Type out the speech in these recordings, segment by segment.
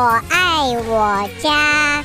我爱我家。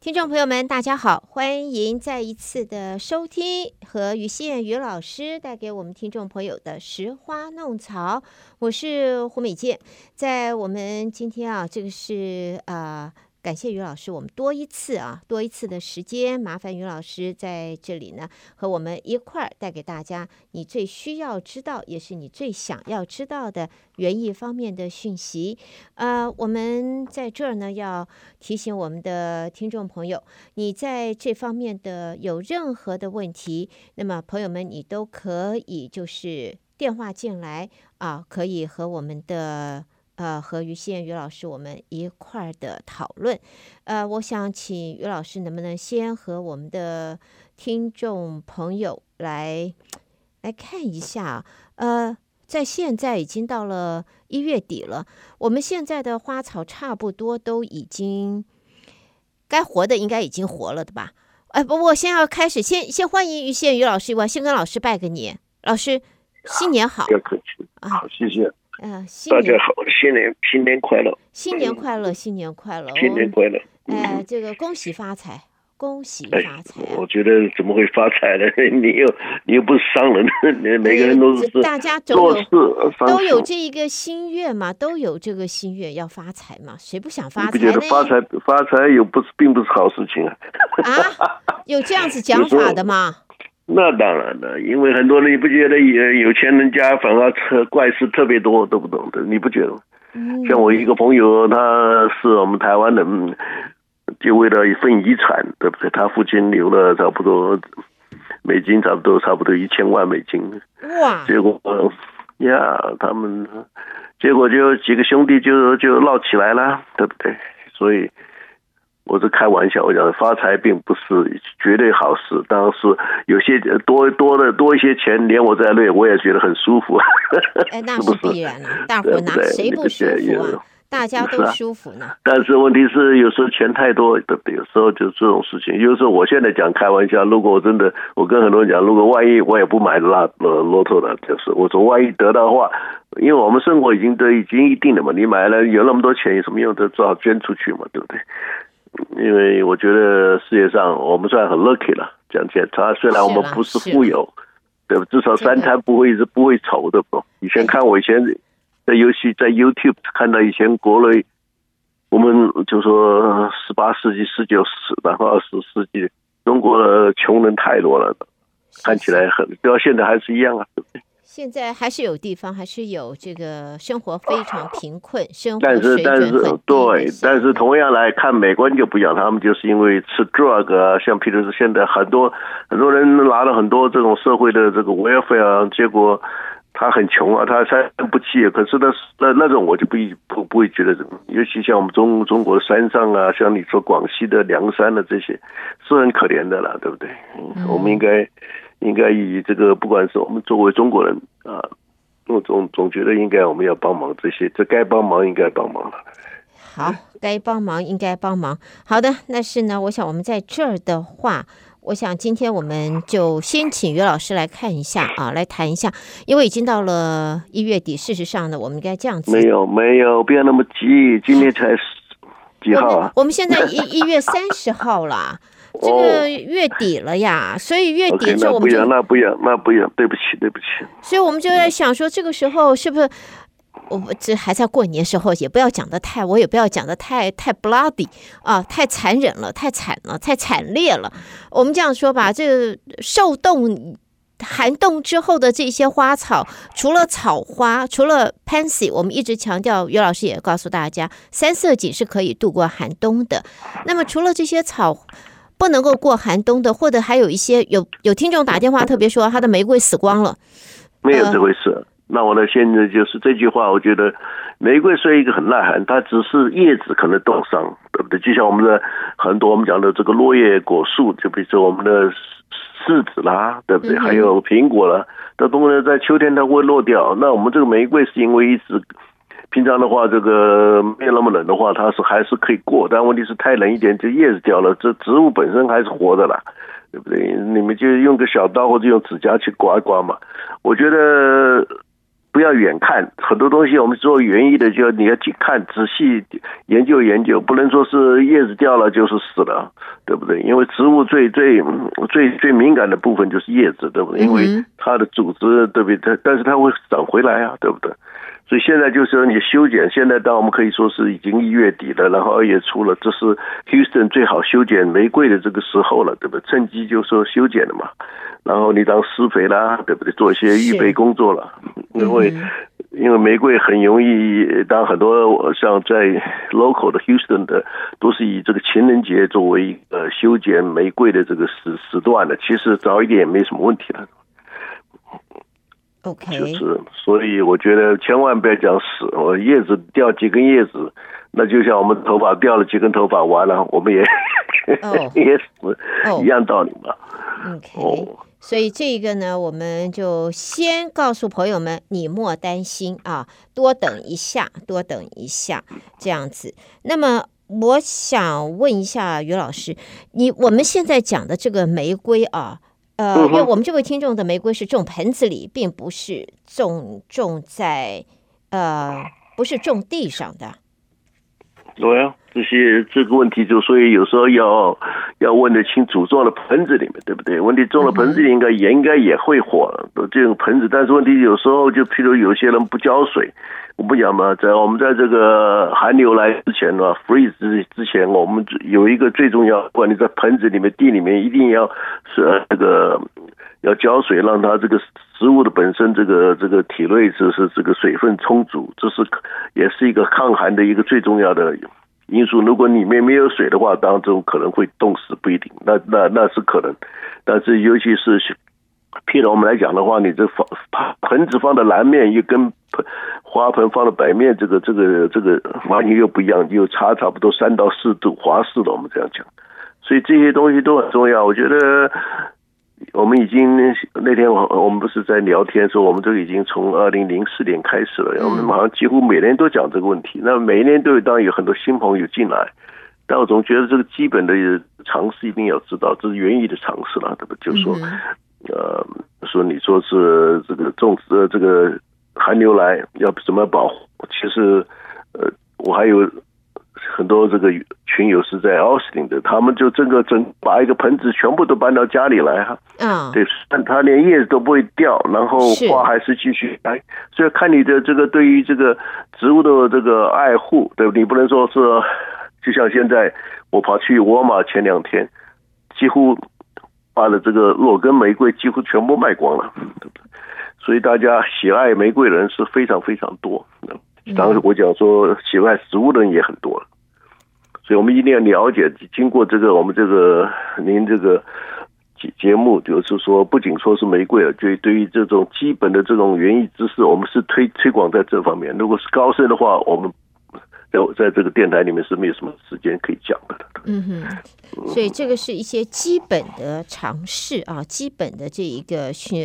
听众朋友们，大家好，欢迎再一次的收听和于宪于老师带给我们听众朋友的《拾花弄草》，我是胡美健，在我们今天啊，这个是啊。呃感谢于老师，我们多一次啊，多一次的时间，麻烦于老师在这里呢，和我们一块儿带给大家你最需要知道，也是你最想要知道的园艺方面的讯息。呃，我们在这儿呢，要提醒我们的听众朋友，你在这方面的有任何的问题，那么朋友们，你都可以就是电话进来啊，可以和我们的。呃，和于宪于老师我们一块儿的讨论。呃，我想请于老师能不能先和我们的听众朋友来来看一下？呃，在现在已经到了一月底了，我们现在的花草差不多都已经该活的应该已经活了的吧？哎，不，我先要开始，先先欢迎于宪宇老师，我先跟老师拜个年，老师新年好。不要客气啊，好，谢谢。嗯，大家好，新年新年快乐，新年快乐，新年快乐，新年快乐。哎，这个恭喜发财，恭喜发财。我觉得怎么会发财呢？你又你又不是商人，每个人都是大家做事都有这一个心愿嘛，都有这个心愿要发财嘛，谁不想发财呢？不觉得发财发财又不是并不是好事情啊？啊，有这样子讲 法的吗？那当然了，因为很多人你不觉得有有钱人家反而特怪事特别多，都不懂的，你不觉得吗？嗯、像我一个朋友，他是我们台湾人，就为了一份遗产，对不对？他父亲留了差不多美金，差不多差不多一千万美金。哇！结果呀，他们结果就几个兄弟就就闹起来了，对不对？所以。我是开玩笑，我讲发财并不是绝对好事，当然是有些多多的多一些钱，连我在内我也觉得很舒服。哎，那 是必然了，大伙拿谁不舒服啊？大家都舒服呢。但是问题是，有时候钱太多，对不对？有时候就这种事情。有时候我现在讲开玩笑，如果我真的，我跟很多人讲，如果万一我也不买那呃骆驼了，就是我说万一得到的话，因为我们生活已经都已经一定了嘛，你买了有那么多钱有什么用？都只好捐出去嘛，对不对？因为我觉得世界上我们算很 lucky 了，讲起来，他虽然我们不是富有，对吧？至少三餐不会是不会愁的不？以前看我以前在游戏在 YouTube 看到以前国内，我们就说十八世纪、十九世然后二十世纪，中国的穷人太多了，看起来很，到现在还是一样啊，对不对？现在还是有地方，还是有这个生活非常贫困，生活但是但是对，但是同样来看，美国人就不一样，他们就是因为吃 drug 啊，像譬如说现在很多很多人拿了很多这种社会的这个 welfare 啊，结果他很穷啊，他三不起，可是那那那种我就不不不会觉得，尤其像我们中中国山上啊，像你说广西的凉山的这些，是很可怜的啦，对不对？嗯，我们应该。应该以这个，不管是我们作为中国人啊，我总总觉得应该我们要帮忙这些，这该帮忙应该帮忙了。好，该帮忙应该帮忙。好的，那是呢，我想我们在这儿的话，我想今天我们就先请于老师来看一下啊，来谈一下，因为已经到了一月底，事实上呢，我们应该这样子。没有没有，不要那么急，今天才几号啊？我，我们现在一一月三十号了。这个月底了呀，所以月底的时候我们就、哦 okay, 那不一样，那不一样，那不一样，对不起，对不起。所以我们就在想说，这个时候是不是我这还在过年时候，也不要讲的太，我也不要讲的太太 bloody 啊，太残忍了，太惨了，太惨烈了。我们这样说吧，这个受冻寒冻之后的这些花草，除了草花，除了 pansy，我们一直强调，于老师也告诉大家，三色堇是可以度过寒冬的。那么除了这些草。不能够过寒冬的，或者还有一些有有听众打电话特别说他的玫瑰死光了，没有这回事。呃、那我呢，现在就是这句话，我觉得玫瑰是一个很耐寒，它只是叶子可能冻伤，对不对？就像我们的很多我们讲的这个落叶果树，就比如说我们的柿子啦，对不对？还有苹果啦，这东西在秋天它会落掉。那我们这个玫瑰是因为一直。平常的话，这个没有那么冷的话，它是还是可以过。但问题是太冷一点，这叶子掉了，这植物本身还是活的啦。对不对？你们就用个小刀或者用指甲去刮一刮嘛。我觉得。不要远看，很多东西我们做园艺的，就你要去看，仔细研究研究，不能说是叶子掉了就是死了，对不对？因为植物最最最最敏感的部分就是叶子，对不对？因为它的组织，对不对？它但是它会长回来啊，对不对？所以现在就是说你修剪，现在当我们可以说是已经一月底了，然后二月初了，这是 Houston 最好修剪玫瑰的这个时候了，对不对？趁机就说修剪了嘛。然后你当施肥啦，对不对？做一些预备工作了，因为因为玫瑰很容易，当很多像在 local 的 Houston 的，都是以这个情人节作为呃修剪玫瑰的这个时时段的。其实早一点也没什么问题了。OK，就是所以我觉得千万不要讲死，我叶子掉几根叶子，那就像我们头发掉了几根头发，完了我们也、oh. 也死，oh. 一样道理嘛。OK。Oh. 所以这个呢，我们就先告诉朋友们，你莫担心啊，多等一下，多等一下，这样子。那么，我想问一下于老师，你我们现在讲的这个玫瑰啊，呃，因为我们这位听众的玫瑰是种盆子里，并不是种种在呃，不是种地上的。这些这个问题就所以有时候要要问得清楚，种了盆子里面对不对？问题种了盆子里应该也应该也会火这种盆子，但是问题有时候就譬如有些人不浇水，我不讲嘛，在我们在这个寒流来之前呢，freeze 之之前，我们有一个最重要，管你在盆子里面地里面一定要是这个要浇水，让它这个植物的本身这个这个体内就是这个水分充足，这是也是一个抗寒的一个最重要的。因素，如果里面没有水的话，当中可能会冻死，不一定。那那那是可能，但是尤其是譬如我们来讲的话，你这放盆子放的南面，又跟盆花盆放的北面，这个这个这个完全又不一样，又差差不多三到四度华氏的，我们这样讲。所以这些东西都很重要，我觉得。我们已经那天我我们不是在聊天说，我们都已经从二零零四年开始了，我们好像几乎每年都讲这个问题。那每一年都有当然有很多新朋友进来，但我总觉得这个基本的常识一定要知道，这是园艺的常识了，对不？就是说，呃，说你说是这个种植这个寒牛来要怎么保护？其实，呃，我还有。很多这个群友是在奥斯汀的，他们就整个整把一个盆子全部都搬到家里来哈。嗯，对，但他连叶子都不会掉，然后花还是继续开。所以看你的这个对于这个植物的这个爱护，对不对？你不能说是就像现在我跑去沃尔玛前两天，几乎把了这个裸根玫瑰几乎全部卖光了，对不对？所以大家喜爱玫瑰的人是非常非常多。当时我讲说喜爱植物的人也很多了。我们一定要了解，经过这个我们这个您这个节节目，就是说，不仅说是玫瑰了，对对于这种基本的这种园艺知识，我们是推推广在这方面。如果是高深的话，我们。在在这个电台里面是没有什么时间可以讲的。嗯哼，所以这个是一些基本的尝试啊，基本的这一个去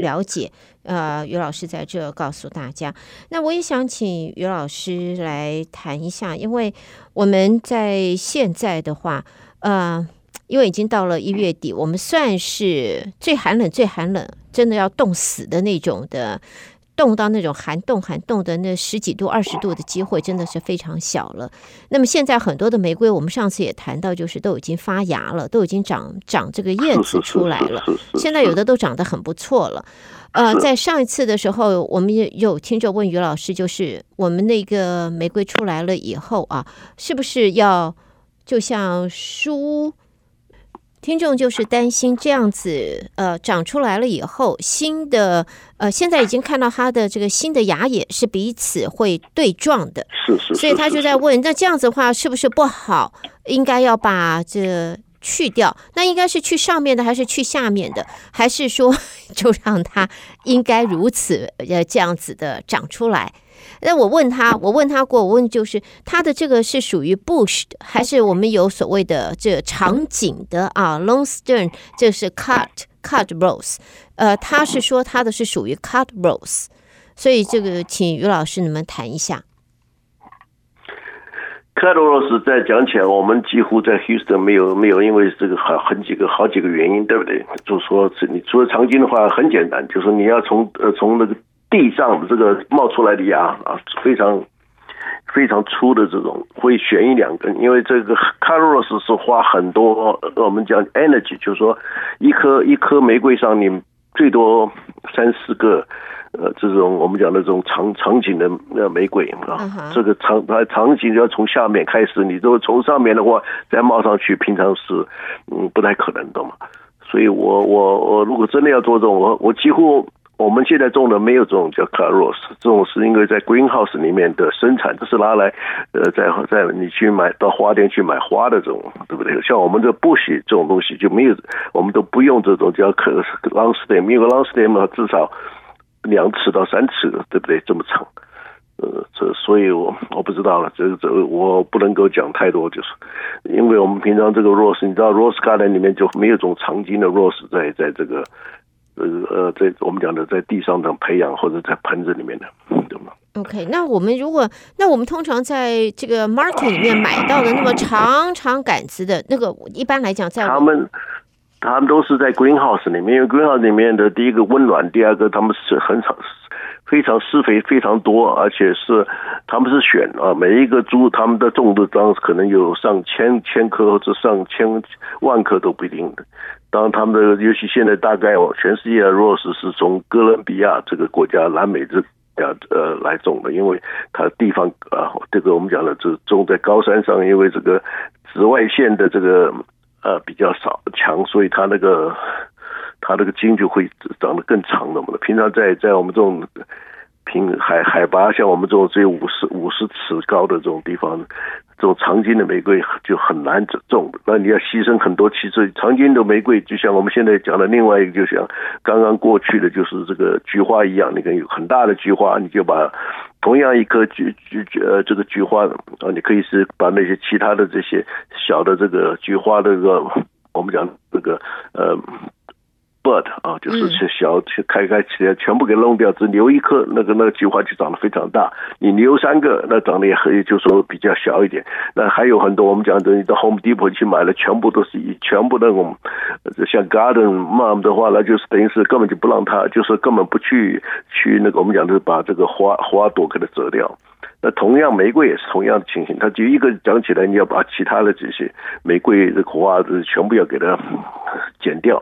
了解。呃，于老师在这告诉大家。那我也想请于老师来谈一下，因为我们在现在的话，呃，因为已经到了一月底，我们算是最寒冷、最寒冷，真的要冻死的那种的。冻到那种寒冻寒冻的那十几度二十度的机会真的是非常小了。那么现在很多的玫瑰，我们上次也谈到，就是都已经发芽了，都已经长长这个叶子出来了。现在有的都长得很不错了。呃，在上一次的时候，我们也有听众问于老师，就是我们那个玫瑰出来了以后啊，是不是要就像书？听众就是担心这样子，呃，长出来了以后，新的，呃，现在已经看到它的这个新的芽也是彼此会对撞的，是是，所以他就在问，那这样子的话是不是不好？应该要把这去掉？那应该是去上面的，还是去下面的？还是说 就让它应该如此，呃，这样子的长出来？那我问他，我问他过，我问就是他的这个是属于 bush 的，还是我们有所谓的这长颈的啊？Long stem 这是 cut cut rose，呃，他是说他的是属于 cut rose，所以这个请于老师你们谈一下。卡罗罗斯在讲起来，我们几乎在 Houston 没有没有，因为这个好很几个好几个原因，对不对？就是说，你除了长金的话，很简单，就是你要从呃从那个地上这个冒出来的芽啊，非常非常粗的这种，会选一两根，因为这个卡罗罗斯是花很多我们讲 energy，就是说一颗一颗玫瑰上你最多三四个。呃，这种我们讲的这种场场景的呃玫瑰啊，uh huh. 这个场它长颈要从下面开始，你如果从上面的话再冒上去，平常是嗯不太可能的嘛。所以我我我如果真的要做这种，我我几乎我们现在种的没有这种叫 Caros，这种是因为在 Greenhouse 里面的生产，这是拿来呃在在你去买到花店去买花的这种，对不对？像我们这 Bush 这种东西就没有，我们都不用这种叫 Long Stem，因为 Long Stem 至少。两尺到三尺，对不对？这么长，呃，这所以我我不知道了，这个这个我不能够讲太多，就是因为我们平常这个 rose，你知道 rose garden 里面就没有这种长经的 rose 在在这个呃呃在我们讲的在地上的培养或者在盆子里面的，对吗？OK，那我们如果那我们通常在这个 market 里面买到的那么长长杆子的那个，一般来讲在他们。他们都是在 greenhouse 里面，因为 greenhouse 里面的第一个温暖，第二个他们是很长，非常施肥非常多，而且是他们是选啊，每一个猪他们的种的当可能有上千千棵或者上千万棵都不一定的。当然他们的尤其现在大概全世界的 rose 是从哥伦比亚这个国家南美这呃来种的，因为它地方啊这个我们讲的这种在高山上，因为这个紫外线的这个。呃，比较少强，所以它那个它那个茎就会长得更长的嘛。平常在在我们这种平海海拔像我们这种只有五十五十尺高的这种地方，这种长茎的玫瑰就很难种。那你要牺牲很多。其实长茎的玫瑰就像我们现在讲的另外一个，就像刚刚过去的就是这个菊花一样，你看有很大的菊花，你就把。同样一颗菊菊菊呃，这个菊花啊，你可以是把那些其他的这些小的这个菊花的这个，我们讲这个呃。Bud 啊，就是小开开起来，全部给弄掉，只留一颗，那个那个菊花就长得非常大。你留三个，那长得也可以，就说比较小一点。那还有很多，我们讲的，你到 Home Depot 去买了，全部都是一全部那种像 Garden Mom 的话，那就是等于是根本就不让它，就是根本不去去那个我们讲的把这个花花朵给它折掉。那同样玫瑰也是同样的情形，它就一个讲起来，你要把其他的这些玫瑰的花子全部要给它剪掉。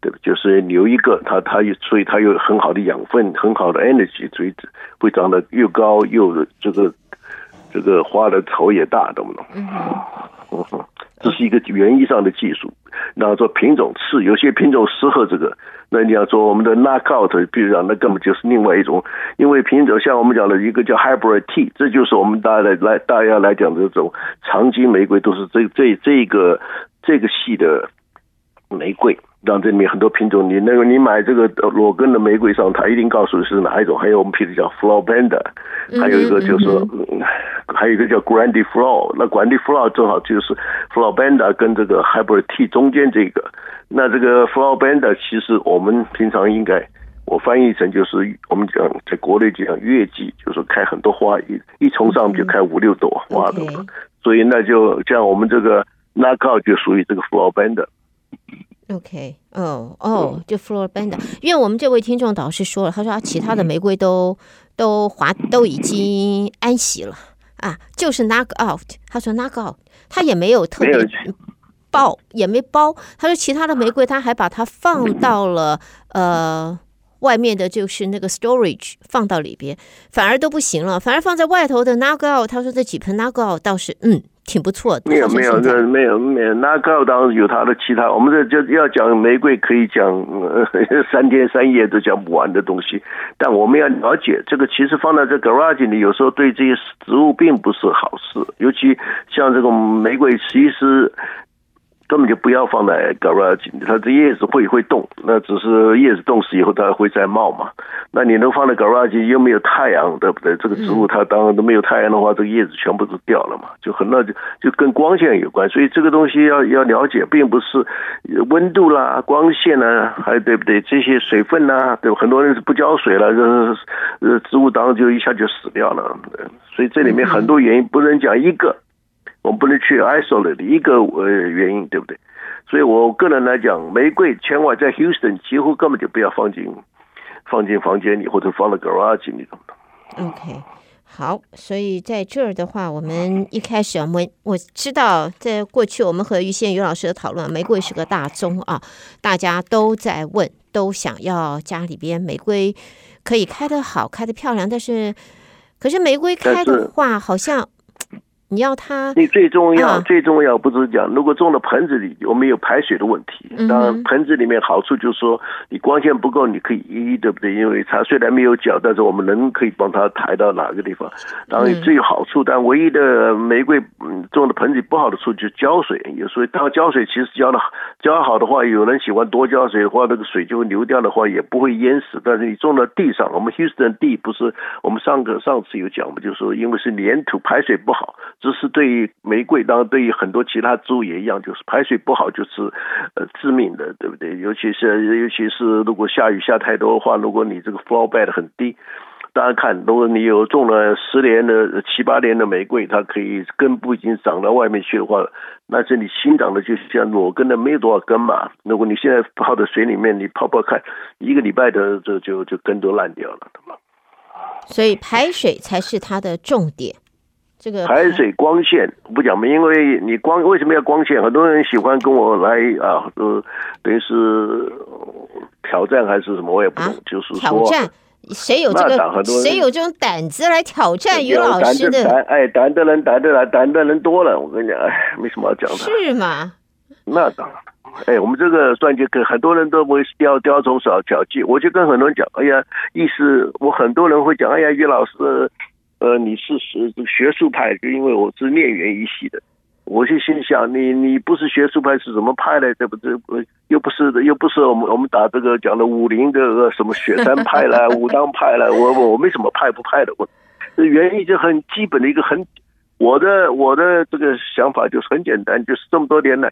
对，就是留一个，它它有，所以它有很好的养分，很好的 energy，所以会长得又高又这个这个花的头也大，懂不懂？嗯哼，这是一个园艺上的技术。然后说品种次，有些品种适合这个。那你要说我们的 knockout，比如讲，那根本就是另外一种，因为品种像我们讲的一个叫 hybrid tea，这就是我们大家来来大家来讲的这种长金玫瑰，都是这这这个这个系的玫瑰。让这里面很多品种，你那个你买这个裸根的玫瑰上，它一定告诉你是哪一种。还有我们譬如叫 Floribunda，还有一个就是说，还有一个叫 Grandiflora。那 Grandiflora 正好就是 Floribunda 跟这个 Hybrid Tea 中间这个。那这个 Floribunda 其实我们平常应该我翻译成就是我们讲在国内讲月季，就是开很多花，一一丛上就开五六朵花的。所以那就像我们这个 Knockout 就属于这个 Floribunda。OK，哦哦，就 Floribunda，因为我们这位听众导师说了，他说他其他的玫瑰都都华都已经安息了。啊，就是 knock out，他说 knock out，他也没有特别爆，也没包，他说其他的玫瑰他还把它放到了呃外面的就是那个 storage 放到里边，反而都不行了，反而放在外头的 knock out，他说这几盆 knock out 倒是嗯。挺不错的，没有没有，这没有没有，那个当然有它的其他，我们这就要讲玫瑰，可以讲 三天三夜都讲不完的东西。但我们要了解这个，其实放在这 garage 里，有时候对这些植物并不是好事，尤其像这个玫瑰，其实。根本就不要放在 garage，它这叶子会会动，那只是叶子冻死以后它会再冒嘛。那你能放在 garage 又没有太阳，对不对？这个植物它当然都没有太阳的话，这个叶子全部都掉了嘛，就很那就就跟光线有关。所以这个东西要要了解，并不是温度啦、光线啦，还对不对？这些水分呐，对，很多人是不浇水了，这呃植物当然就一下就死掉了。所以这里面很多原因不能讲一个。我们不能去 isolate 一个呃原因，对不对？所以我个人来讲，玫瑰千万在 Houston 几乎根本就不要放进放进房间里或者放到 garage 里。OK，好，所以在这儿的话，我们一开始我们我知道，在过去我们和于宪宇老师的讨论，玫瑰是个大宗啊，大家都在问，都想要家里边玫瑰可以开得好，开得漂亮，但是可是玫瑰开的话，好像。你要它，你最重要、啊、最重要不是讲，如果种的盆子里我们有排水的问题？当然，盆子里面好处就是说，你光线不够，你可以移，对不对？因为它虽然没有脚，但是我们人可以帮它抬到哪个地方。当然最有好处，但唯一的玫瑰嗯种的盆子不好的处就是浇水。有时候当浇水其实浇的浇好的话，有人喜欢多浇水的话，那个水就会流掉的话，也不会淹死。但是你种到地上，我们 Houston 地不是我们上个上次有讲嘛，就是说因为是粘土排水不好。只是对于玫瑰，当然对于很多其他植物也一样，就是排水不好就是呃致命的，对不对？尤其是尤其是如果下雨下太多的话，如果你这个 flower bed 很低，大家看，如果你有种了十年的七八年的玫瑰，它可以根部已经长到外面去的话，那是你新长的就是像裸根的没有多少根嘛。如果你现在泡在水里面，你泡泡看，一个礼拜的这就就根都烂掉了，对吗？所以排水才是它的重点。这个海水光线不讲嘛，因为你光为什么要光线？很多人喜欢跟我来啊，呃，等于是挑战还是什么，我也不懂。啊、就是说挑战，谁有这个？谁有这种胆子来挑战于老师的？胆哎，胆的人胆的来，胆的人多了。我跟你讲，哎，没什么好讲的。是吗？那当然。哎，我们这个算就跟很多人都会雕雕虫小小技。我就跟很多人讲，哎呀，意思我很多人会讲，哎呀，于老师。呃，你是是学术派，就因为我是念园艺系的，我就心想，你你不是学术派是什么派呢？这不对？又不是的，又不是我们我们打这个讲的武林的什么雪山派啦、武当派啦，我我我没什么派不派的，我这园艺就很基本的一个很，我的我的这个想法就是很简单，就是这么多年来。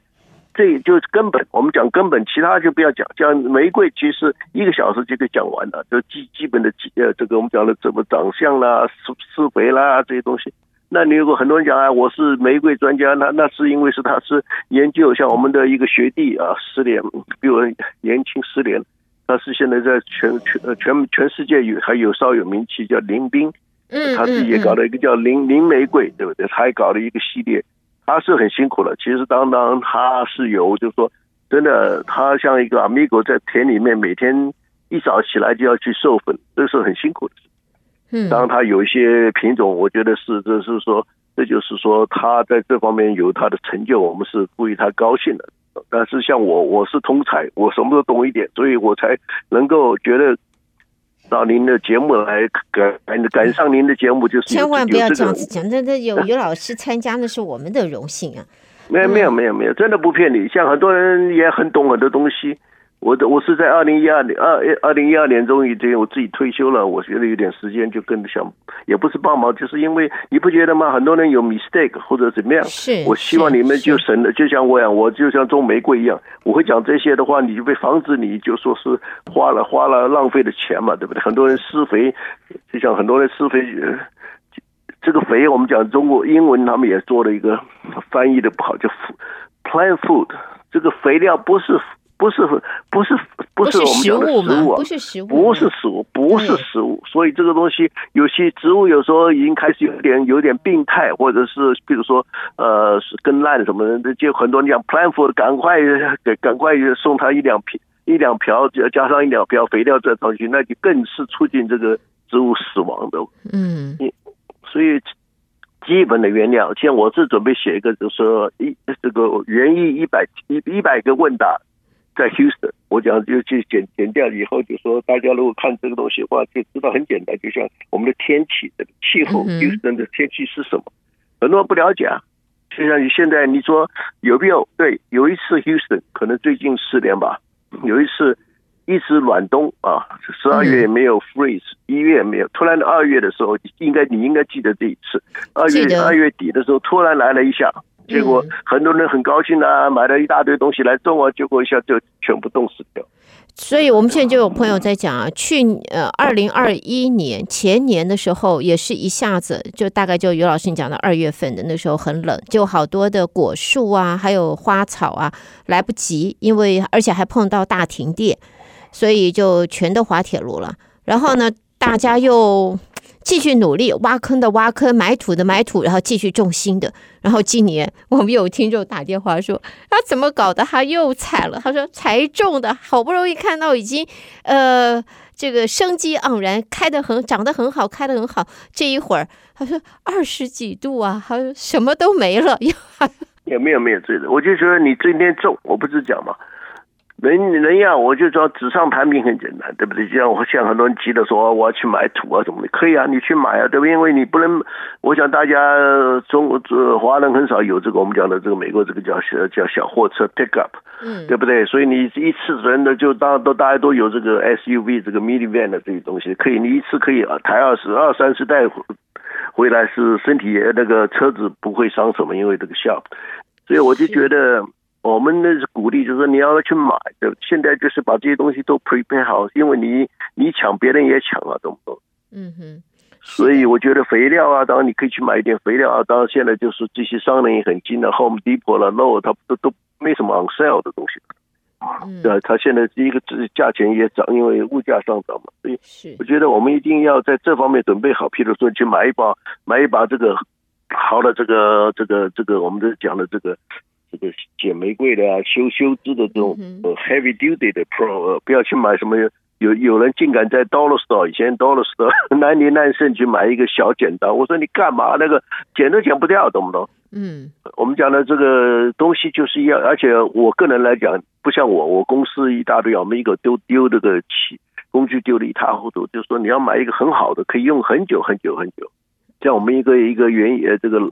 这也就是根本，我们讲根本，其他就不要讲。讲玫瑰，其实一个小时就可以讲完了。就基基本的基呃，这个我们讲的怎么长相啦、施施肥啦这些东西。那你如果很多人讲啊，我是玫瑰专家，那那是因为是他是研究，像我们的一个学弟啊，十年比我年轻十年，他是现在在全全全全世界有还有稍有名气，叫林彬，嗯，他自己也搞了一个叫林林玫瑰，对不对？他还搞了一个系列。他是很辛苦的，其实当当他是有，就是说，真的，他像一个 amigo 在田里面，每天一早起来就要去授粉，这是很辛苦的。嗯，当他有一些品种，我觉得是，这是说，这就是说他在这方面有他的成就，我们是为他高兴的。但是像我，我是通才，我什么都懂一点，所以我才能够觉得。到您的节目来赶赶上您的节目，就是千万不要这样子讲。那那有 有老师参加，那是我们的荣幸啊。没有没有没有没有，真的不骗你。像很多人也很懂很多东西。我的我是在二零一二年二二零一二年终于这我自己退休了，我觉得有点时间就跟着想，也不是帮忙，就是因为你不觉得吗？很多人有 mistake 或者怎么样，是，我希望你们就省了，就像我一样，我就像种玫瑰一样，我会讲这些的话，你就被防止你就说是花了花了浪费的钱嘛，对不对？很多人施肥，就像很多人施肥，这个肥我们讲中国英文他们也做了一个翻译的不好，叫 plant food，这个肥料不是。不是不是不是我们讲的食物啊，不是食物，不是食物，不是食物。所以这个东西，有些植物有时候已经开始有点有点病态，或者是比如说呃根烂什么的，就很多你讲 plant food，赶快给赶快送他一两瓶一两瓢，加上一两瓢肥料这东西，那就更是促进这个植物死亡的。嗯，所以基本的原料，像我是准备写一个，就是说一这个园艺一百一一百个问答。在 Houston，我讲就去剪剪掉以后，就说大家如果看这个东西的话，就知道很简单，就像我们的天气的气候，Houston 的天气是什么？很多人不了解啊。就像你现在你说有没有？对，有一次 Houston 可能最近四年吧，有一次一直暖冬啊，十二月没有 freeze，一月也没有，突然二月的时候，应该你应该记得这一次，二月二月底的时候突然来了一下。结果很多人很高兴啊，买了一大堆东西来种啊，结果一下就全部冻死掉。所以我们现在就有朋友在讲啊，去呃二零二一年前年的时候，也是一下子就大概就于老师你讲的二月份的那时候很冷，就好多的果树啊，还有花草啊来不及，因为而且还碰到大停电，所以就全都滑铁卢了。然后呢，大家又。继续努力，挖坑的挖坑，埋土的埋土，然后继续种新的。然后今年我们有听众打电话说：“啊，怎么搞的？他又采了。”他说：“才种的，好不容易看到已经，呃，这个生机盎然，开得很，长得很好，开得很好。这一会儿，他说二十几度啊，他说什么都没了。”有没有没有这个，我就说你今天种，我不是讲吗？人人呀，我就说纸上谈兵很简单，对不对？就像我像很多人急着说我要去买土啊什么的，可以啊，你去买啊，对不对？因为你不能，我想大家中国这华人很少有这个我们讲的这个美国这个叫小叫小货车 pickup，嗯，对不对？所以你一次人的就当都大家都有这个 SUV 这个 minivan 的这些东西，可以你一次可以抬二十二三十袋回来，是身体那个车子不会伤什么，因为这个效，所以我就觉得。我们那是鼓励，就是说你要去买的。现在就是把这些东西都 prepare 好，因为你你抢，别人也抢了，懂不懂？嗯哼。所以我觉得肥料啊，当然你可以去买一点肥料啊。当然现在就是这些商人也很精的，Home Depot 了，Lowe's 它都都没什么 on sale 的东西。嗯。对，它现在第一个值价钱也涨，因为物价上涨嘛。所以我觉得我们一定要在这方面准备好，譬如说去买一把买一把这个好的这个这个这个我们这讲的这个。这个剪玫瑰的啊，修修枝的这种呃 heavy duty 的 pro，呃，不要去买什么有有人竟敢在 dollar store 以前 dollar store 南尼南盛去买一个小剪刀，我说你干嘛？那个剪都剪不掉，懂不懂？嗯，我们讲的这个东西就是要，而且我个人来讲，不像我，我公司一大堆，我们一个丢丢这个器工具丢的一塌糊涂，就是说你要买一个很好的，可以用很久很久很久，像我们一个一个原野这个。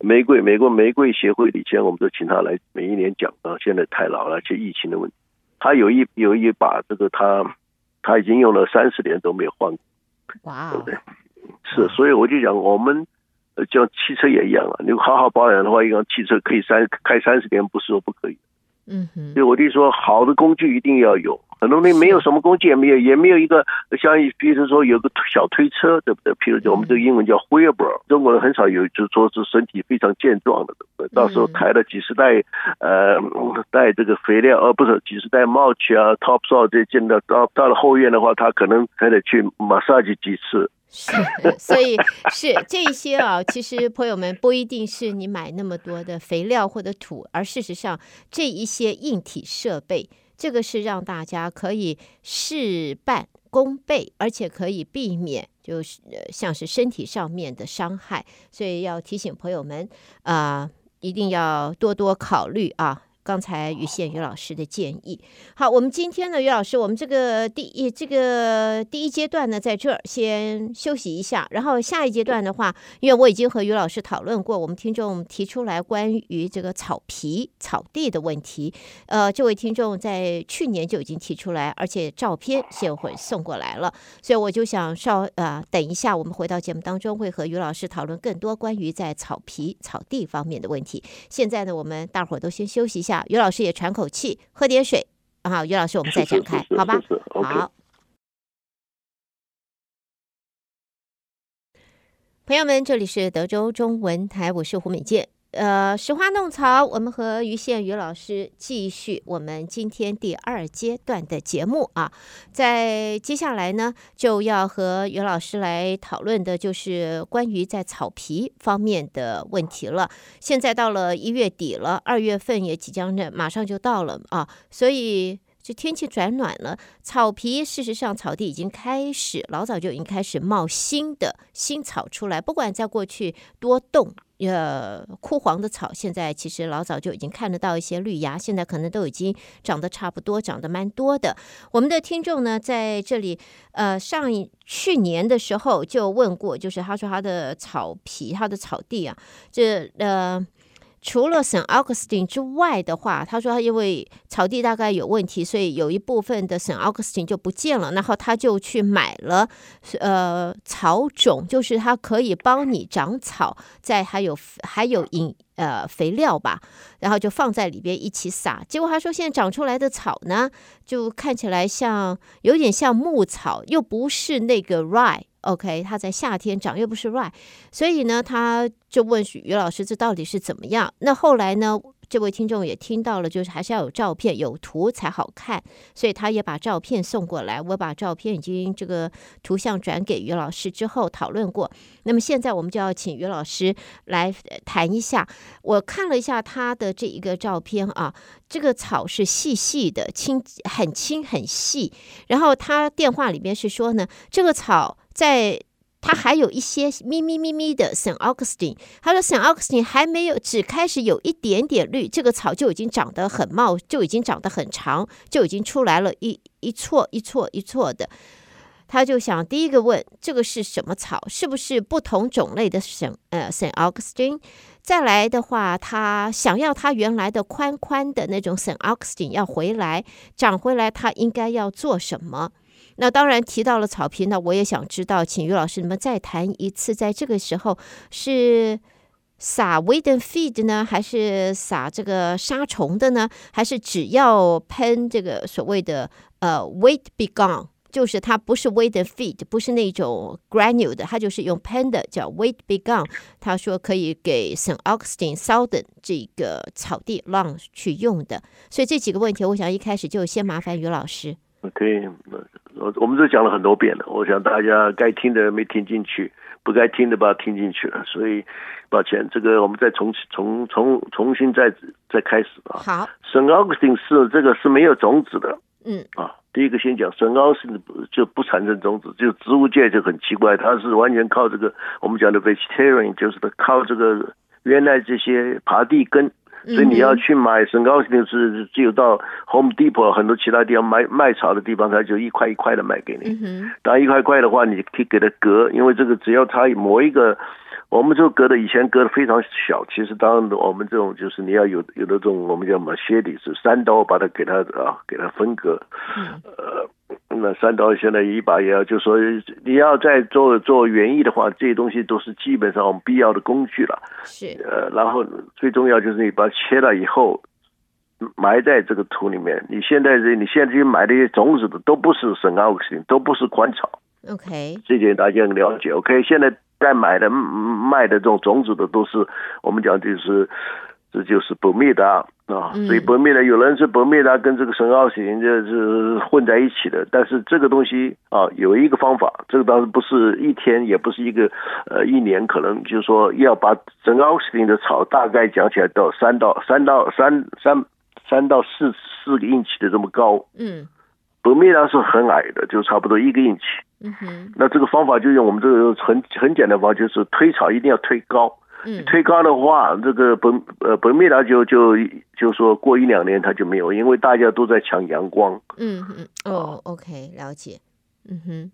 玫瑰，美国玫瑰协会以前我们都请他来每一年讲啊，现在太老了，而且疫情的问题，他有一有一把这个他他已经用了三十年都没有换过，哇，对不对？是，所以我就讲我们像汽车也一样啊，你好好保养的话，一辆汽车可以三开三十年，不是说不可以。嗯哼，所以我就说好的工具一定要有。很多人没有什么工具，也没有，也没有一个像，比如说有个小推车，对不对？譬如说我们这个英文叫 wheelbarrow，中国人很少有，就是说是身体非常健壮的，对不对？到时候抬了几十袋，呃，带这个肥料，呃不是几十袋 mulch 啊，topsoil 这进到到到了后院的话，他可能还得去 massage 几次。是，所以是这些啊。其实朋友们不一定是你买那么多的肥料或者土，而事实上这一些硬体设备。这个是让大家可以事半功倍，而且可以避免就是像是身体上面的伤害，所以要提醒朋友们啊、一定要多多考虑啊。刚才于宪于老师的建议，好，我们今天呢，于老师，我们这个第一这个第一阶段呢，在这儿先休息一下，然后下一阶段的话，因为我已经和于老师讨论过，我们听众提出来关于这个草皮、草地的问题，呃，这位听众在去年就已经提出来，而且照片先会送过来了，所以我就想稍呃等一下，我们回到节目当中会和于老师讨论更多关于在草皮、草地方面的问题。现在呢，我们大伙儿都先休息一下。于老师也喘口气，喝点水。好，于老师，我们再展开，好吧？好。朋友们，这里是德州中文台，我是胡美健。呃，拾花弄草，我们和于宪于老师继续我们今天第二阶段的节目啊。在接下来呢，就要和于老师来讨论的就是关于在草皮方面的问题了。现在到了一月底了，二月份也即将的马上就到了啊，所以这天气转暖了，草皮事实上草地已经开始老早就已经开始冒新的新草出来，不管在过去多冻。呃，枯黄的草，现在其实老早就已经看得到一些绿芽，现在可能都已经长得差不多，长得蛮多的。我们的听众呢，在这里，呃，上一去年的时候就问过，就是他说他的草皮，他的草地啊，这呃。除了圣奥古斯丁之外的话，他说他因为草地大概有问题，所以有一部分的圣奥古斯丁就不见了。然后他就去买了呃草种，就是它可以帮你长草，在还有还有引呃肥料吧，然后就放在里边一起撒。结果他说现在长出来的草呢，就看起来像有点像牧草，又不是那个 rye。OK，他在夏天长又不是 ry 所以呢，他就问于老师这到底是怎么样？那后来呢，这位听众也听到了，就是还是要有照片、有图才好看，所以他也把照片送过来。我把照片已经这个图像转给于老师之后讨论过。那么现在我们就要请于老师来谈一下。我看了一下他的这一个照片啊，这个草是细细的、轻、很轻、很细。然后他电话里面是说呢，这个草。在它还有一些咪咪咪咪的圣奥古斯丁，他说圣奥古斯丁还没有，只开始有一点点绿，这个草就已经长得很茂，就已经长得很长，就已经出来了一一撮一撮一撮的。他就想第一个问这个是什么草，是不是不同种类的圣呃圣奥古斯丁？再来的话，他想要他原来的宽宽的那种圣奥古斯丁要回来长回来，他应该要做什么？那当然提到了草皮，那我也想知道，请于老师你们再谈一次，在这个时候是撒 weed and feed 呢，还是撒这个杀虫的呢？还是只要喷这个所谓的呃 weed be gone，就是它不是 weed and feed，不是那种 granule 的，它就是用喷的叫 weed be gone。他说可以给 St. Augustine Southern 这个草地让去用的。所以这几个问题，我想一开始就先麻烦于老师。OK。我我们都讲了很多遍了，我想大家该听的没听进去，不该听的把它听进去了，所以抱歉，这个我们再重重重重新再再开始啊。好，圣奥古斯丁是这个是没有种子的，嗯啊，第一个先讲圣奥古斯丁就不产生种子，就植物界就很奇怪，它是完全靠这个我们讲的 vegetarian，就是它靠这个原来这些爬地根。所以你要去买身高，肯定是只有到 Home Depot 很多其他地方卖卖草的地方，他就一块一块的卖给你。当一块块的话，你可以给它割，因为这个只要它磨一个。我们就割的以前割的非常小，其实当然我们这种就是你要有有的这种我们叫什么削底是三刀把它给它啊给它分割，呃，那三刀现在一把也要就说你要再做做园艺的话，这些东西都是基本上我们必要的工具了。是呃，然后最重要就是你把它切了以后埋在这个土里面。你现在这你现在去买的一些种子的都不是圣奥克斯丁，都不是观草。OK，这点大家很了解。OK，现在。在买的卖的这种种子的都是我们讲就是这就是博蜜达啊，所以博蜜达有人是博蜜达跟这个神奥古斯丁就是混在一起的，但是这个东西啊有一个方法，这个当然不是一天，也不是一个呃一年，可能就是说要把神奥古斯丁的草大概讲起来到三到三到三三三到四四个英尺的这么高，嗯，博蜜达是很矮的，就差不多一个英尺。嗯哼，那这个方法就用我们这个很很简单的方法，就是推草一定要推高。嗯，推高的话，这个本呃本命它就就就说过一两年它就没有，因为大家都在抢阳光。嗯嗯，哦，OK，了解。嗯哼。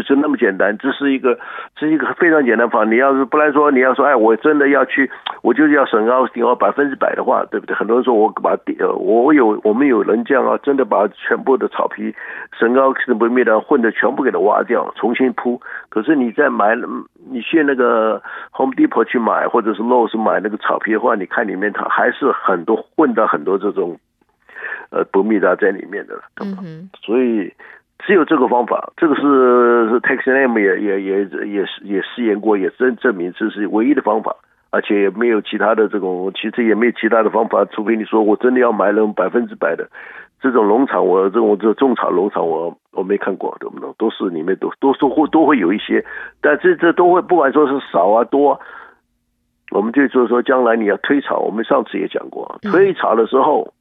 就是那么简单，这是一个，这是一个非常简单方法。你要是不然说，你要说，哎，我真的要去，我就是要省奥古斯丁，我百分之百的话，对不对？很多人说我把呃，我有，我们有人这样啊，真的把全部的草皮省奥古斯丁不灭的混的全部给它挖掉，重新铺。可是你在买，你去那个 Home Depot 去买，或者是 Lowe's 买那个草皮的话，你看里面它还是很多混到很多这种呃不灭的在里面的，嗯哼，所以。只有这个方法，这个是是 Texas A&M 也也也也是也试验过，也证证明这是唯一的方法，而且也没有其他的这种，其实也没有其他的方法，除非你说我真的要买那种百分之百的这种农场，我这种这种草农场我我没看过，懂不懂？都是里面都都都会都会有一些，但这这都会不管说是少啊多，我们就就是说将来你要推草，我们上次也讲过，推草的时候。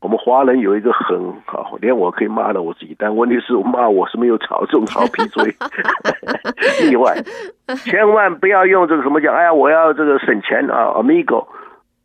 我们华人有一个很好，连我可以骂了我自己，但问题是我骂我是没有草种草皮，所以例外，千万不要用这个什么讲，哎呀，我要这个省钱啊，Amigo，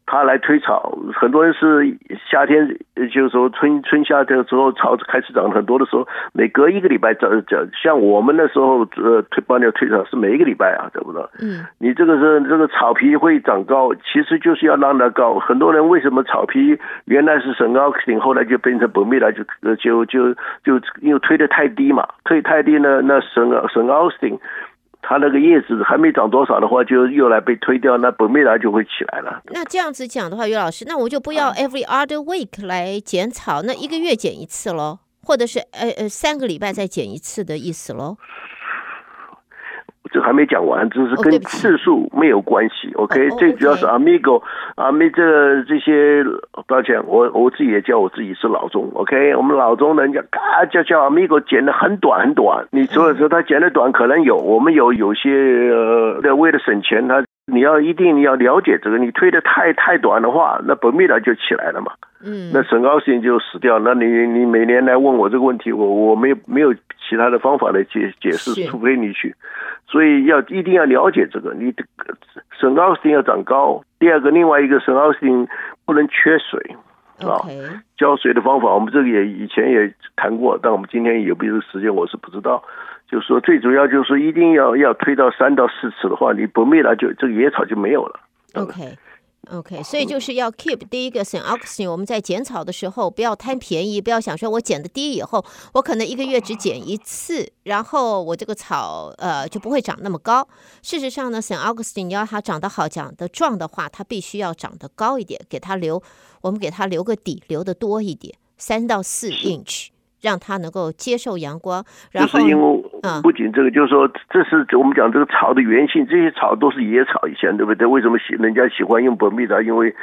它来推草，很多人是夏天，就是说春春夏的时候草开始长很多的时候，每隔一个礼拜长长，像我们那时候呃推帮你推草是每一个礼拜啊，对不对？嗯，你这个是这个草皮会长高，其实就是要让它高。很多人为什么草皮原来是圣奥克斯汀，后来就变成本密了，就就就就因为推得太低嘛，推太低呢，那圣圣奥克斯汀。它那个叶子还没长多少的话，就又来被推掉，那本贝来就会起来了。那这样子讲的话，于老师，那我就不要 every other week 来剪草，那一个月剪一次喽，或者是呃呃三个礼拜再剪一次的意思喽。这还没讲完，这是跟次数没有关系。Oh, OK，最主要是 Amigo，阿米这这些，抱歉，我我自己也叫我自己是老钟。OK，我们老钟人家嘎叫叫 Amigo 剪得很短很短。你所以说他剪得短可能有，我们有有些呃为了省钱，他你要一定要了解这个，你推得太太短的话，那 Bermuda 就起来了嘛。嗯，那省高斯汀就死掉。那你你每年来问我这个问题，我我没有没有其他的方法来解解释，除非你去。所以要一定要了解这个，你这个圣奥斯汀要长高。第二个，另外一个圣奥斯汀不能缺水啊。浇水的方法，我们这个也以前也谈过，但我们今天有没有时间，我是不知道。就是说，最主要就是一定要要推到三到四次的话，你不灭了，就这个野草就没有了。OK。OK，所以就是要 keep 第一个 Saint Augustine，我们在剪草的时候不要贪便宜，不要想说我剪的低以后，我可能一个月只剪一次，然后我这个草呃就不会长那么高。事实上呢，Saint Augustine 你要它长得好、长得壮的话，它必须要长得高一点，给它留，我们给它留个底，留得多一点，三到四 inch。让它能够接受阳光，然后不仅这个，就是说，这是我们讲这个草的原性，这些草都是野草，以前对不对？为什么喜人家喜欢用本密达？因为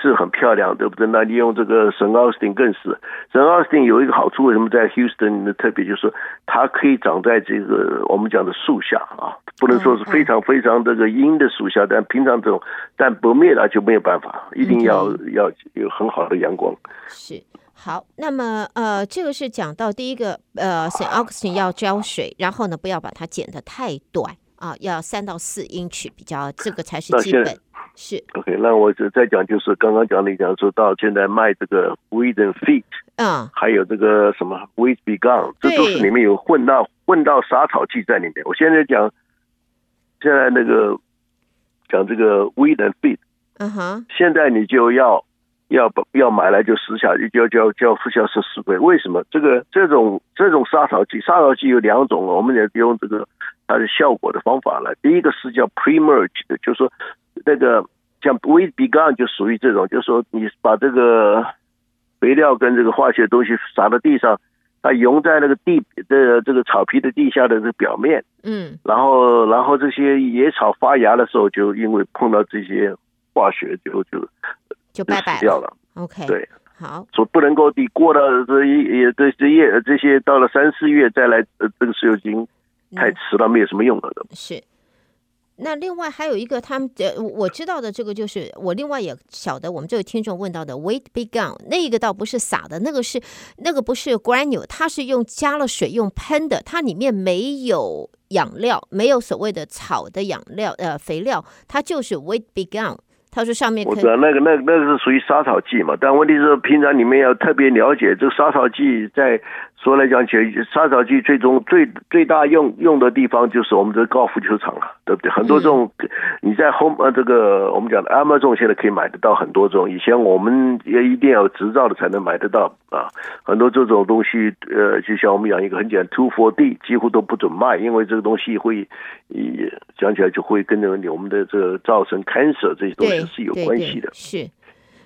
是很漂亮，对不对？那你用这个圣奥斯汀更是，圣奥斯汀有一个好处，为什么在 Houston 特别就是，它可以长在这个我们讲的树下啊，不能说是非常非常这个阴的树下，但平常这种，但本密达就没有办法，一定要要有很好的阳光。是。好，那么呃，这个是讲到第一个呃，Saint Augustine 要浇水，然后呢，不要把它剪得太短啊，要三到四英尺比较，这个才是基本。是 OK，那我就再讲，就是刚刚讲的，讲说到现在卖这个 Weed and feet，嗯，还有这个什么 Weed be gone，这都是里面有混到混到杀草剂在里面。我现在讲，现在那个讲这个 Weed and feet，嗯哼，现在你就要。要不要买来就时下就就就付销是十倍？为什么？这个这种这种杀草剂，杀草剂有两种，我们也用这个它的效果的方法来。第一个是叫 pre-merge 的，就是说那个像 weed b g o n 就属于这种，就是说你把这个肥料跟这个化学东西撒到地上，它融在那个地的这个草皮的地下的这个表面，嗯，然后然后这些野草发芽的时候，就因为碰到这些化学就就。就拜拜掉了。OK，对，好，说不能够你过了这一也这这月这些到了三四月再来，呃，这个时候已经太迟了，没有什么用了的。是。那另外还有一个，他们呃我知道的这个就是我另外也晓得，我们这位听众问到的 Weed B Gone 那个倒不是撒的，那个是那个不是 granule，它是用加了水用喷的，它里面没有养料，没有所谓的草的养料呃肥料，它就是 Weed B Gone。他说：“上面我知道那个、那个、那个是属于杀草剂嘛，但问题是平常你们要特别了解这个杀草剂，在说来讲起来，杀草剂最终最最大用用的地方就是我们的高尔夫球场了，对不对？很多这种你在 home 呃这个我们讲的 Amazon 现在可以买得到很多种，以前我们也一定要有执照的才能买得到啊。很多这种东西，呃，就像我们讲一个很简单 two for D 几乎都不准卖，因为这个东西会也讲起来就会跟着我们的这个造成 cancer 这些东西。”是有关系的，是，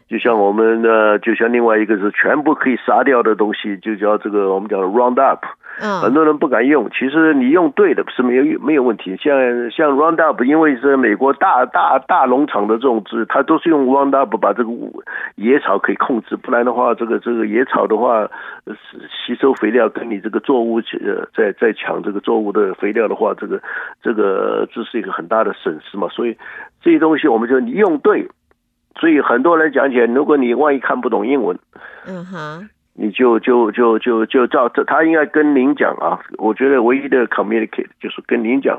就像我们的，就像另外一个是全部可以杀掉的东西，就叫这个我们讲的 Roundup。嗯，很多人不敢用，其实你用对的是没有没有问题。像像 Roundup，因为是美国大大大农场的种植，它都是用 Roundup 把这个野草可以控制，不然的话，这个这个野草的话，吸收肥料跟你这个作物呃在在抢这个作物的肥料的话，这个这个这是一个很大的损失嘛。所以这些东西我们就你用对，所以很多人讲起来，如果你万一看不懂英文，嗯哼。你就就就就就照他应该跟您讲啊，我觉得唯一的 communicate 就是跟您讲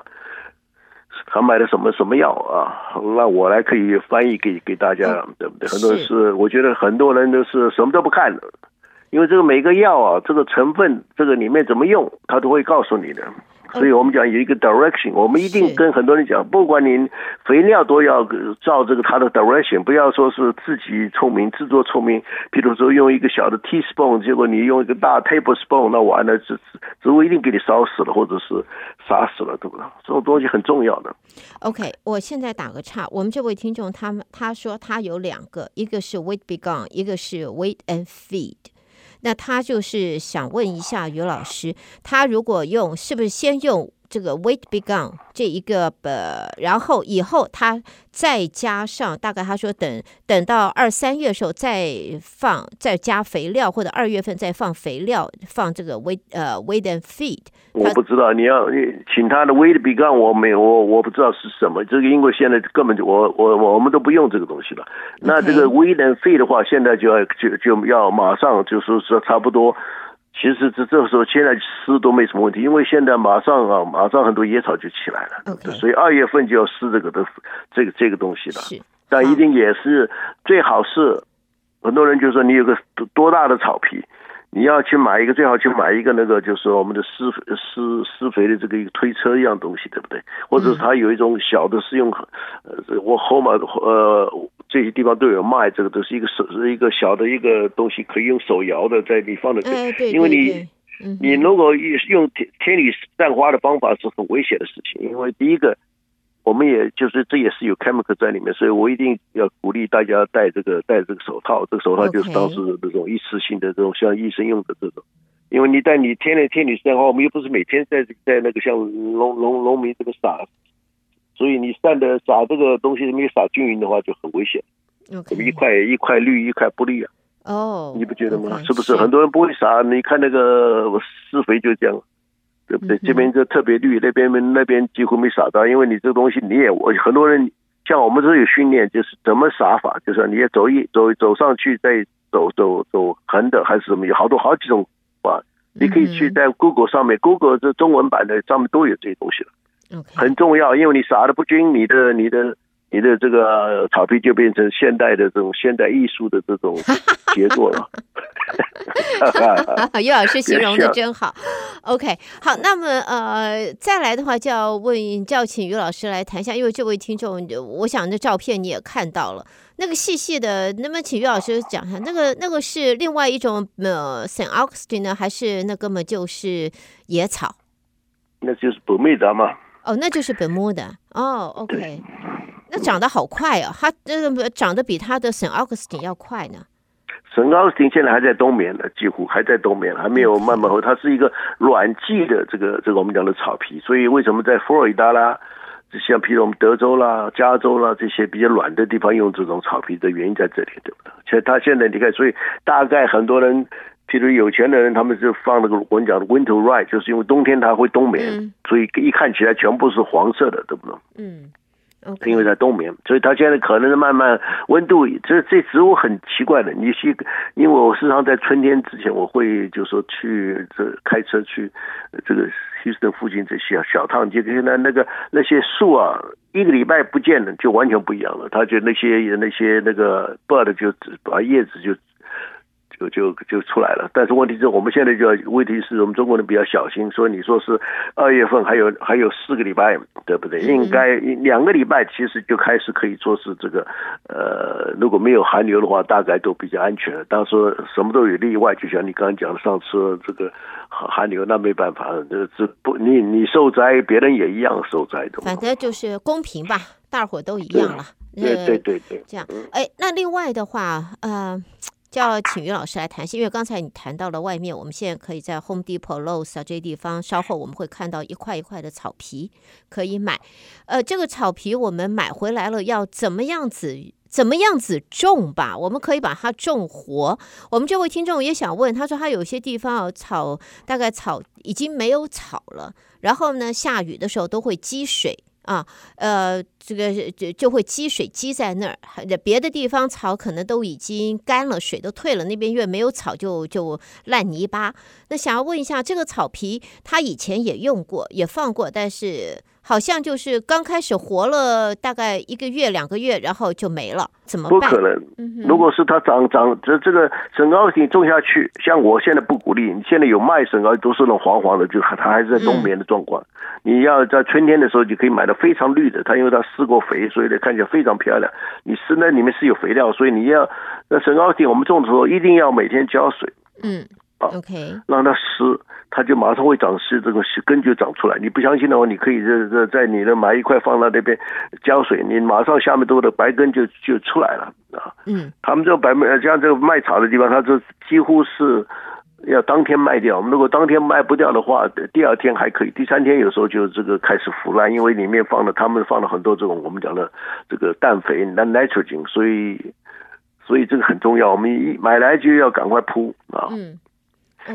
他买的什么什么药啊？那我来可以翻译给给大家，对不对？很多人是，我觉得很多人都是什么都不看的，因为这个每个药啊，这个成分，这个里面怎么用，他都会告诉你的。所以我们讲有一个 direction，我们一定跟很多人讲，不管您肥料都要照这个它的 direction，不要说是自己聪明自作聪明。比如说用一个小的 teaspoon，结果你用一个大 tablespoon，那完了植植物一定给你烧死了，或者是杀死了，对不对？这种东西很重要的。OK，我现在打个岔，我们这位听众他们他说他有两个，一个是 w e i t B Gon，一个是 wait and Feed。那他就是想问一下于老师，他如果用，是不是先用？这个 Weed B Gon 这一个呃，然后以后他再加上，大概他说等等到二三月的时候再放，再加肥料，或者二月份再放肥料，放这个 wait 呃 wait and Feed。我不知道你要请他的 Weed B Gon，我没有我我不知道是什么。这个因为现在根本就我我我们都不用这个东西了。那这个 wait and Feed 的话，现在就要就就要马上就是说差不多。其实这这个时候现在施都没什么问题，因为现在马上啊，马上很多野草就起来了，okay. 所以二月份就要施这个的这个这个东西了。是，但一定也是最好是很多人就说你有个多大的草皮。你要去买一个，最好去买一个那个，就是我们的施施施肥的这个一个推车一样东西，对不对？或者是它有一种小的，是用呃，我后面呃这些地方都有卖，这个都是一个手是一个小的一个东西，可以用手摇的，在你放的，哎，对，因为你你如果用天天女散花的方法是很危险的事情，因为第一个。我们也就是这也是有 chemical 在里面，所以我一定要鼓励大家戴这个戴这个手套。这个手套就是当时那种一次性的这种像医生用的这种，因为你戴你天天天女散花，我们又不是每天在在那个像农农农民这个撒，所以你散的撒这个东西没有撒均匀的话就很危险。Okay. 一块一块绿一块不绿啊。哦、oh,，你不觉得吗是不是很多人不会撒？你看那个施肥就这样。对不对？这边就特别绿，那边那边几乎没撒到，因为你这个东西你也我很多人像我们都有训练，就是怎么撒法，就是你也走一走走上去，再走走走横的还是什么，有好多好几种法，你可以去在 Google 上面，Google 这中文版的上面都有这些东西了，很重要，因为你撒的不均，你的你的。你的这个草皮就变成现代的这种现代艺术的这种 杰作了。于老师形容的真好。OK，好，那么呃，再来的话就要问，就要请于老师来谈一下，因为这位听众，我想那照片你也看到了，那个细细的，那么请于老师讲一下，那个那个是另外一种呃，Saint Augustine 呢，还是那根本就是野草？那就是 Bermuda 嘛。哦，那就是 Bermuda。哦，OK。那长得好快哦！它这个长得比它的圣奥克斯汀要快呢。圣奥古斯汀现在还在冬眠呢，几乎还在冬眠，还没有慢慢后。它是一个软季的这个这个我们讲的草皮，所以为什么在佛罗里达啦，像譬如我们德州啦、加州啦这些比较软的地方用这种草皮的原因在这里，对不对？其实它现在你看，所以大概很多人，譬如有钱的人，他们就放那个我们讲的 winter rye，就是因为冬天它会冬眠，嗯，所以一看起来全部是黄色的，对不对？嗯。因为在冬眠，所以它现在可能是慢慢温度。这这植物很奇怪的，你去因为我时常在春天之前，我会就说去这开车去这个休斯顿附近这些小趟街，现在那个那些树啊，一个礼拜不见了，就完全不一样了。它就那些那些那个 bud 就把叶子就。就就就出来了，但是问题是我们现在就要，问题是我们中国人比较小心，所以你说是二月份还有还有四个礼拜，对不对？应该两个礼拜其实就开始可以说是这个，呃，如果没有寒流的话，大概都比较安全了。当然说什么都有例外，就像你刚刚讲的上次这个寒流，那没办法，这这不你你受灾，别人也一样受灾的。反正就是公平吧，大伙都一样了。对对对对，这样。哎，那另外的话，呃。就要请于老师来谈，因为刚才你谈到了外面，我们现在可以在 Home Depot、Lowe's 啊这些地方，稍后我们会看到一块一块的草皮可以买。呃，这个草皮我们买回来了，要怎么样子怎么样子种吧？我们可以把它种活。我们这位听众也想问，他说他有些地方有草大概草已经没有草了，然后呢，下雨的时候都会积水。啊，呃，这个就就会积水积在那儿，别的地方草可能都已经干了，水都退了，那边因为没有草就就烂泥巴。那想要问一下，这个草皮他以前也用过，也放过，但是好像就是刚开始活了大概一个月两个月，然后就没了，怎么办？不可能。如果是它长长这这个沈高你种下去，像我现在不鼓励，你现在有卖沈高都是那种黄黄的，就它还是在冬眠的状况。嗯、你要在春天的时候就可以买到非常绿的，它因为它施过肥，所以呢看起来非常漂亮。你施那里面是有肥料，所以你要那沈高我们种的时候一定要每天浇水。嗯。啊，OK，让它湿，它就马上会长湿，这个根就长出来。你不相信的话，你可以这这在你的买一块放到那边浇水，你马上下面都的白根就就出来了啊。嗯，他们这个白麦像这个卖草的地方，它这几乎是要当天卖掉。如果当天卖不掉的话，第二天还可以，第三天有时候就这个开始腐烂，因为里面放了他们放了很多这种我们讲的这个氮肥、那 nitrogen，所以所以这个很重要，我们一买来就要赶快铺啊。嗯。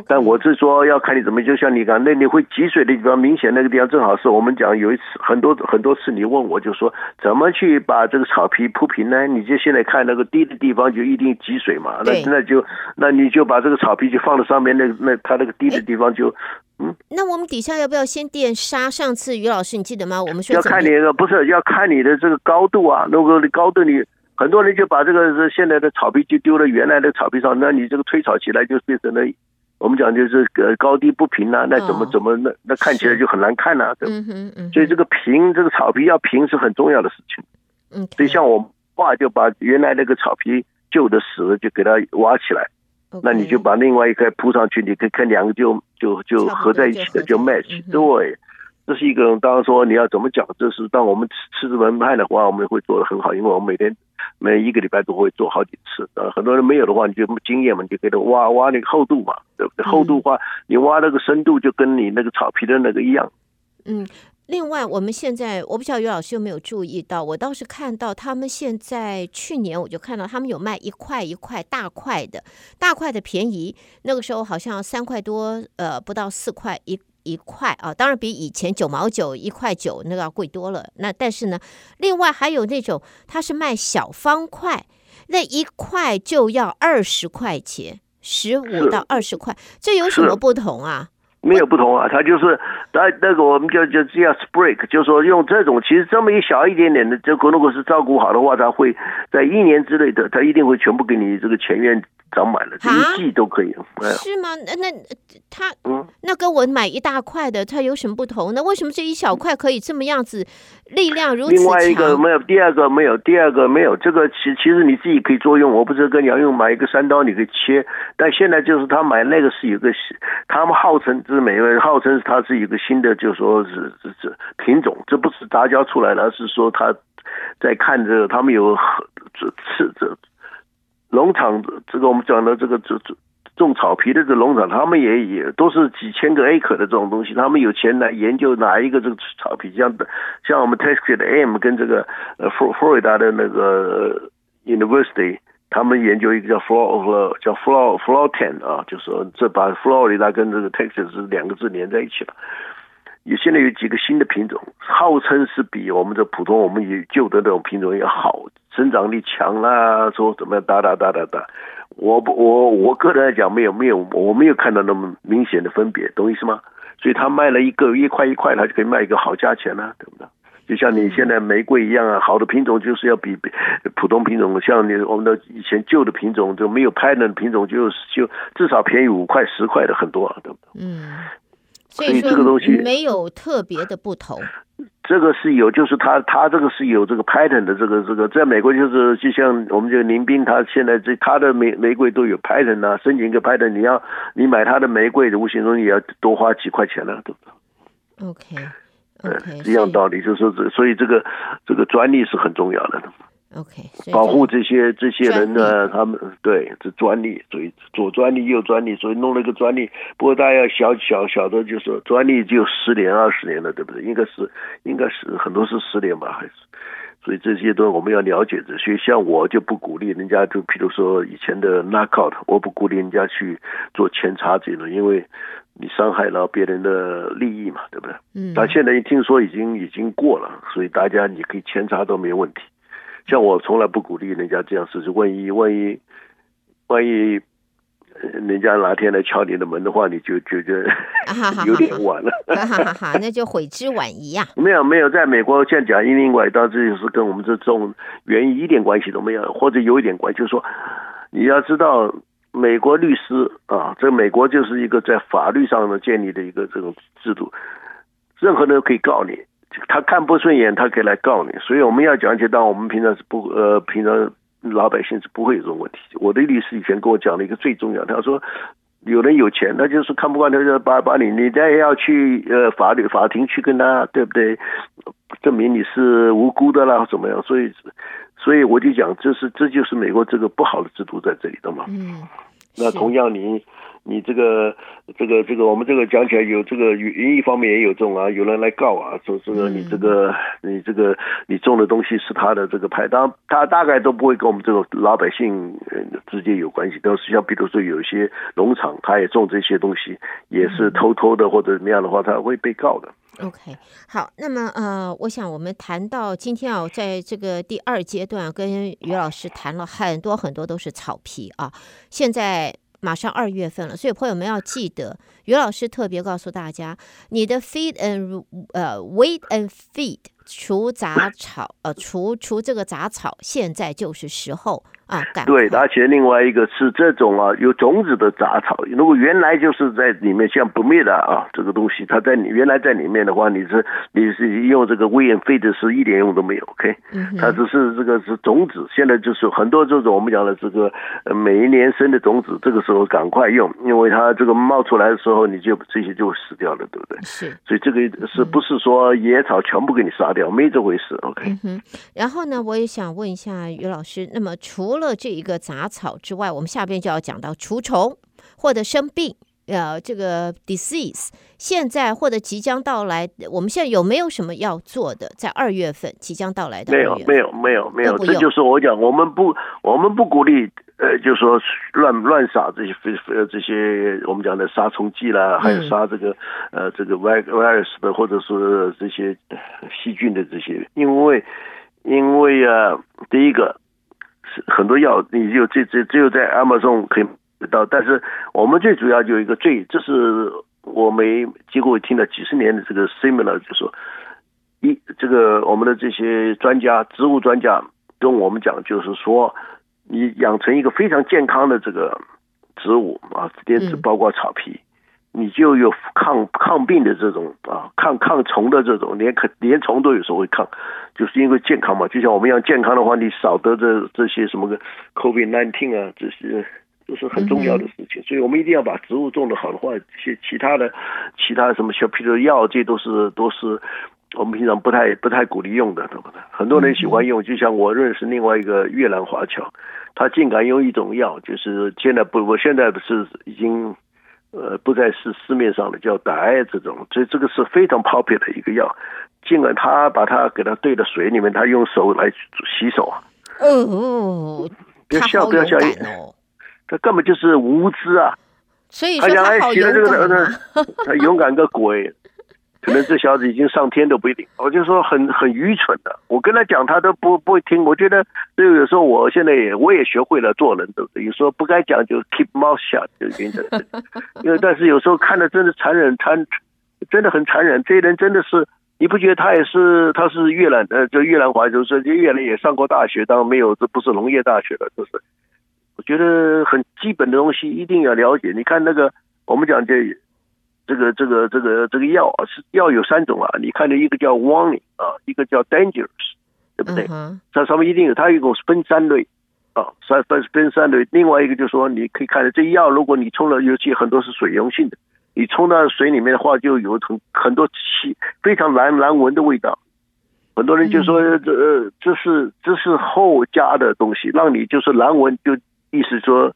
但我是说要看你怎么，就像你讲，那你会积水的地方，明显那个地方正好是我们讲有一次很多很多次，你问我就说怎么去把这个草皮铺平呢？你就现在看那个低的地方就一定积水嘛，那那就那你就把这个草皮就放在上面，那那它那个低的地方就嗯。那我们底下要不要先垫沙？上次于老师你记得吗？我们说要看你的不是要看你的这个高度啊，如果你高度你很多人就把这个现在的草皮就丢到原来的草皮上，那你这个推草起来就变成了。我们讲就是呃高低不平啊，那怎么怎么那那看起来就很难看呐，对不对？所以这个平这个草皮要平是很重要的事情。嗯，所以像我爸就把原来那个草皮旧的死了就给它挖起来，那你就把另外一块铺上去，你可以看两个就就就合在一起的就 match。对，这是一个当然说你要怎么讲，这是当我们吃吃门派的话，我们会做的很好，因为我们每天。每一个礼拜都会做好几次，呃，很多人没有的话，你就经验嘛，你就给他挖挖那个厚度嘛，对不对？厚度的话，你挖那个深度就跟你那个草皮的那个一样。嗯，另外我们现在我不知道于老师有没有注意到，我倒是看到他们现在去年我就看到他们有卖一块一块大块的，大块的便宜，那个时候好像三块多，呃，不到四块一。一块啊，当然比以前九毛九一块九那个要贵多了。那但是呢，另外还有那种，它是卖小方块，那一块就要二十块钱，十五到二十块，这有什么不同啊？没有不同啊，它就是那那个我们叫叫叫 sprig，就是说用这种，其实这么一小一点点的，这个如果是照顾好的话，它会在一年之内的，它一定会全部给你这个前院。长满了，这一季都可以。是吗？那那他，嗯，那跟我买一大块的，它有什么不同？那为什么这一小块可以这么样子，力量如此强？另外一个没有，第二个没有，第二个没有。这个其其实你自己可以作用。我不是跟你要用买一个三刀，你可以切。但现在就是他买那个是有个，他们号称是每个人号称它是一个新的，就是说是是是品种，这不是杂交出来的，而是说他在看着他们有这次这。农场这个我们讲的这个种种种草皮的这农场，他们也也都是几千个 acre 的这种东西，他们有钱来研究哪一个这个草皮，像像我们 Texas 的 M 跟这个呃佛佛罗里达的那个 University，他们研究一个叫 Flor 叫 Flor Flor Ten 啊，就是说这把佛罗里达跟这个 Texas 是两个字连在一起了。有现在有几个新的品种，号称是比我们的普通我们有旧的那种品种要好，生长力强啦，说怎么样哒哒哒哒哒。我不我我个人来讲没有没有我没有看到那么明显的分别，懂意思吗？所以他卖了一个一块一块，他就可以卖一个好价钱了，对不对？就像你现在玫瑰一样啊，好的品种就是要比比普通品种，像你我们的以前旧的品种就没有 pattern 的品种就，就就至少便宜五块十块的很多啊，对不对？嗯。所以这个东西没有特别的不同。这个是有，就是他他这个是有这个 pattern 的，这个这个在美国就是就像我们这个林斌，他现在这他的玫玫瑰都有 pattern 啊，申请一个 pattern，你要你买他的玫瑰的，无形中也要多花几块钱了，对不对？OK，嗯，一样道理，就是这所以这个这个专利是很重要的。OK，保护这些这些人呢，他们对这专利，所以左专利右专利，所以弄了一个专利。不过大家要小小小的，就是说专利就十年二十年了，对不对？应该是应该是很多是十年吧，还是？所以这些都我们要了解的。所以像我就不鼓励人家，就比如说以前的 knockout，我不鼓励人家去做扦插这种，因为你伤害了别人的利益嘛，对不对？嗯。但现在一听说已经已经过了，所以大家你可以扦插都没问题。像我从来不鼓励人家这样试试，万一万一万一人家哪天来敲你的门的话，你就觉得有点晚了。哈哈哈，那就悔之晚矣呀。没有没有，在美国现在讲移民外到这就是跟我们这种原因一点关系都没有，或者有一点关系，就是说你要知道，美国律师啊，这美国就是一个在法律上呢建立的一个这种制度，任何人都可以告你，他看不顺眼，他可以来告你。所以我们要讲解到我们平常是不呃平常。老百姓是不会有这种问题。我的律师以前跟我讲了一个最重要，他说有人有钱，他就是看不惯，他就把把你，你再要去呃法律法庭去跟他，对不对？证明你是无辜的啦，怎么样？所以，所以我就讲，这是这就是美国这个不好的制度在这里的嘛。嗯，那同样你。你这个这个这个，我们这个讲起来有这个园艺方面也有这种啊，有人来告啊，说这个你这个你这个你种的东西是他的这个牌，当他大概都不会跟我们这种老百姓直接有关系，都是像比如说有一些农场，他也种这些东西，也是偷偷的或者怎么样的话，他会被告的。OK，好，那么呃，我想我们谈到今天啊，在这个第二阶段跟于老师谈了很多很多都是草皮啊，现在。马上二月份了，所以朋友们要记得，于老师特别告诉大家，你的 feed and 呃 weed and feed 除杂草呃除除这个杂草，现在就是时候。啊，对，而且另外一个是这种啊，有种子的杂草，如果原来就是在里面，像不灭的啊，这个东西，它在你原来在里面的话，你是你是用这个 we in feed 是一点用都没有，OK，它只是这个是种子，现在就是很多这种我们讲的这个每一年生的种子，这个时候赶快用，因为它这个冒出来的时候，你就这些就会死掉了，对不对？是，所以这个是不是说野草全部给你杀掉，没这回事，OK。嗯哼，然后呢，我也想问一下于老师，那么除除了这一个杂草之外，我们下边就要讲到除虫或者生病，呃，这个 disease 现在或者即将到来，我们现在有没有什么要做的？在二月份即将到来的，没有，没有，没有，没有，这就是我讲，我们不，我们不鼓励，呃，就是说乱乱撒这些非呃这些我们讲的杀虫剂啦，还有杀这个、嗯、呃这个 virus 的，或者是这些细菌的这些，因为因为啊，第一个是。很多药，你就这这只有在 Amazon 可以买到，但是我们最主要就有一个最，这是我没结果听了几十年的这个 similar，就说一这个我们的这些专家，植物专家跟我们讲，就是说你养成一个非常健康的这个植物啊，连包括草皮。嗯你就有抗抗病的这种啊，抗抗虫的这种，连可连虫都有时候会抗，就是因为健康嘛。就像我们要健康的话，你少得这这些什么个 COVID nineteen 啊，这些都是很重要的事情。所以我们一定要把植物种得好的话，其其他的其他的什么小屁的药，这都是都是我们平常不太不太鼓励用的，对不对？很多人喜欢用，就像我认识另外一个越南华侨，他竟敢用一种药，就是现在不，我现在不是已经。呃，不再是市面上的叫黛这种，所以这个是非常 popular 的一个药。尽管他把它给它兑到水里面，他用手来洗手啊。哦，不要笑，不要笑，他根本就是无知啊。所以说他好勇敢啊。他勇敢个鬼！可能这小子已经上天都不一定，我就说很很愚蠢的。我跟他讲，他都不不会听。我觉得，就有时候我现在也我也学会了做人，对不对？有时候不该讲就 keep mouth shut，就原则。因为但是有时候看的真的残忍，残真的很残忍。这些人真的是，你不觉得他也是？他是越南呃，就越南华就是越南也上过大学，当然没有，这不是农业大学的，就是。我觉得很基本的东西一定要了解。你看那个，我们讲这。这个这个这个这个药啊，是药有三种啊。你看的一个叫 warning 啊，一个叫 dangerous，对不对？它上面一定有，它一共是分三类啊，三分分三类。另外一个就是说，你可以看到这药，如果你冲了，尤其很多是水溶性的，你冲到水里面的话，就有很很多气非常难难闻的味道。很多人就说这呃这是这是后加的东西，让你就是难闻，就意思说。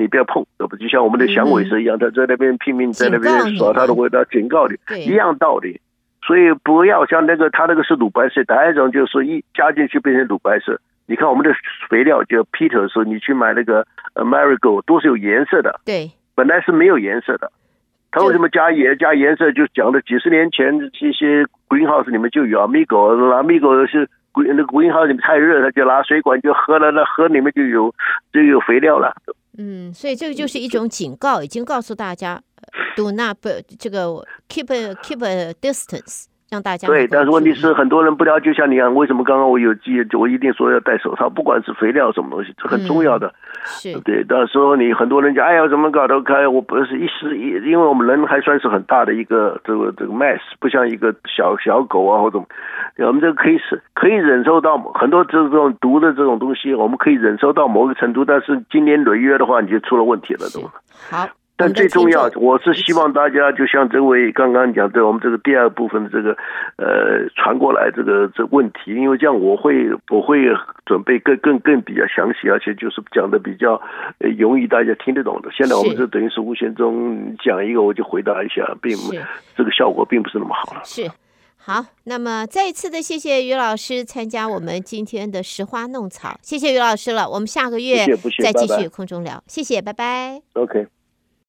你不要碰，这不就像我们的响尾蛇一样，他在那边拼命在那边耍他的味道，警告你，一样道理。所以不要像那个他那个是乳白色，第一种就是一加进去变成乳白色。你看我们的肥料叫 Peter 的时候，你去买那个 Marigold 都是有颜色的，对，本来是没有颜色的。他为什么加颜加颜色？就讲了几十年前这些 Greenhouse 里面就有 Amigo，Amigo 是。那个 greenhouse 里面太热，他就拿水管就喝了，那河里面就有就有肥料了。嗯，所以这个就是一种警告，已经告诉大家，do not 这个 keep keep a distance。让大家对，但是问题是很多人不了解，像你讲，为什么刚刚我有记，我一定说要戴手套，不管是肥料什么东西，这很重要的。嗯、是对，到时候你很多人讲，哎呀，怎么搞得开，我不是一时一，因为我们人还算是很大的一个这个这个 mass，不像一个小小狗啊或者，我们这个可以是可以忍受到很多这种毒的这种东西，我们可以忍受到某个程度，但是今年累月的话，你就出了问题了，对吧？好。但最重要，我是希望大家就像这位刚刚讲对，我们这个第二部分的这个呃传过来这个这问题，因为这样我会我会准备更更更比较详细，而且就是讲的比较容易大家听得懂的。现在我们这等于是无形中讲一个，我就回答一下，并这个效果并不是那么好了。是好，那么再一次的谢谢于老师参加我们今天的拾花弄草，谢谢于老师了。我们下个月再继续空中聊，谢谢，拜拜。OK。